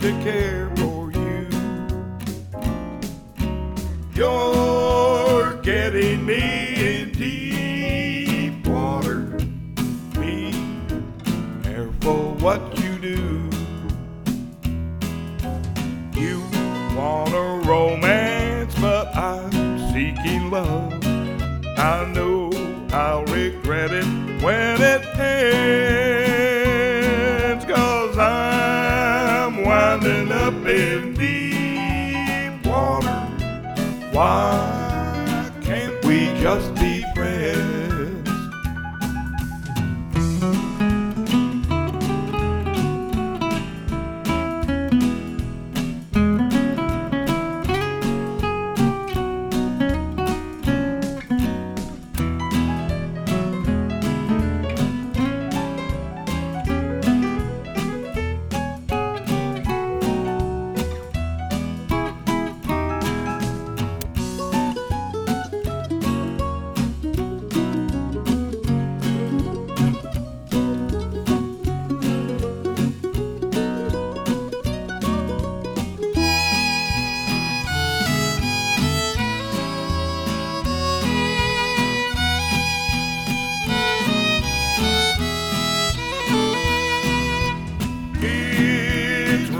to care for you. You're getting me in deep water. Be careful what you do. You want a romance, but I'm seeking love. I know I'll regret it when it in deep water. Why can't we just be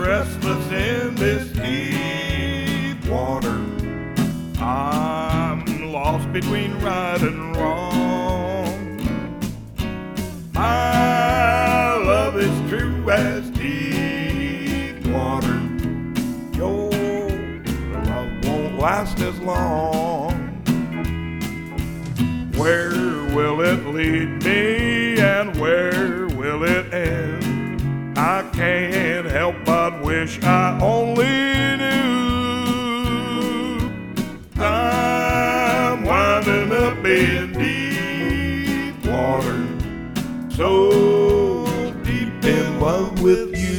restless in this deep water. I'm lost between right and wrong. My love is true as deep water. Your love won't last as long. Where will it lead me and where? I can't help but wish I only knew. I'm winding up in deep water, so deep in love with you.